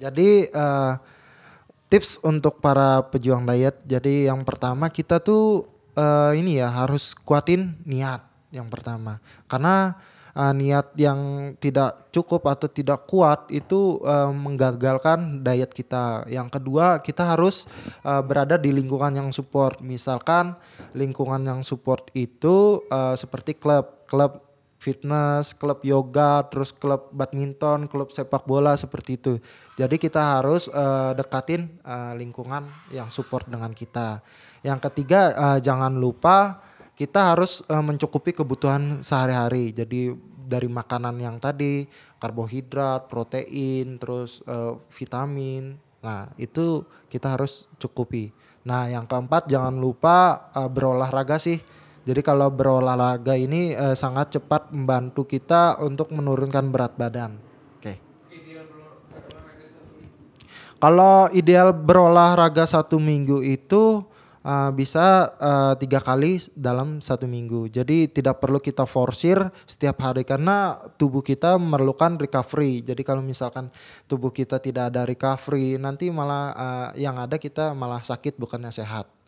Jadi uh, tips untuk para pejuang diet. Jadi yang pertama kita tuh uh, ini ya harus kuatin niat yang pertama. Karena uh, niat yang tidak cukup atau tidak kuat itu uh, menggagalkan diet kita. Yang kedua, kita harus uh, berada di lingkungan yang support. Misalkan lingkungan yang support itu uh, seperti klub, klub fitness, klub yoga, terus klub badminton, klub sepak bola seperti itu. Jadi kita harus uh, dekatin uh, lingkungan yang support dengan kita. Yang ketiga uh, jangan lupa kita harus uh, mencukupi kebutuhan sehari-hari. Jadi dari makanan yang tadi karbohidrat, protein, terus uh, vitamin. Nah, itu kita harus cukupi. Nah, yang keempat jangan lupa uh, berolahraga sih jadi kalau berolahraga ini uh, sangat cepat membantu kita untuk menurunkan berat badan. Oke. Okay. Kalau ideal berolahraga satu minggu itu uh, bisa uh, tiga kali dalam satu minggu. Jadi tidak perlu kita forsir setiap hari karena tubuh kita memerlukan recovery. Jadi kalau misalkan tubuh kita tidak ada recovery, nanti malah uh, yang ada kita malah sakit bukannya sehat.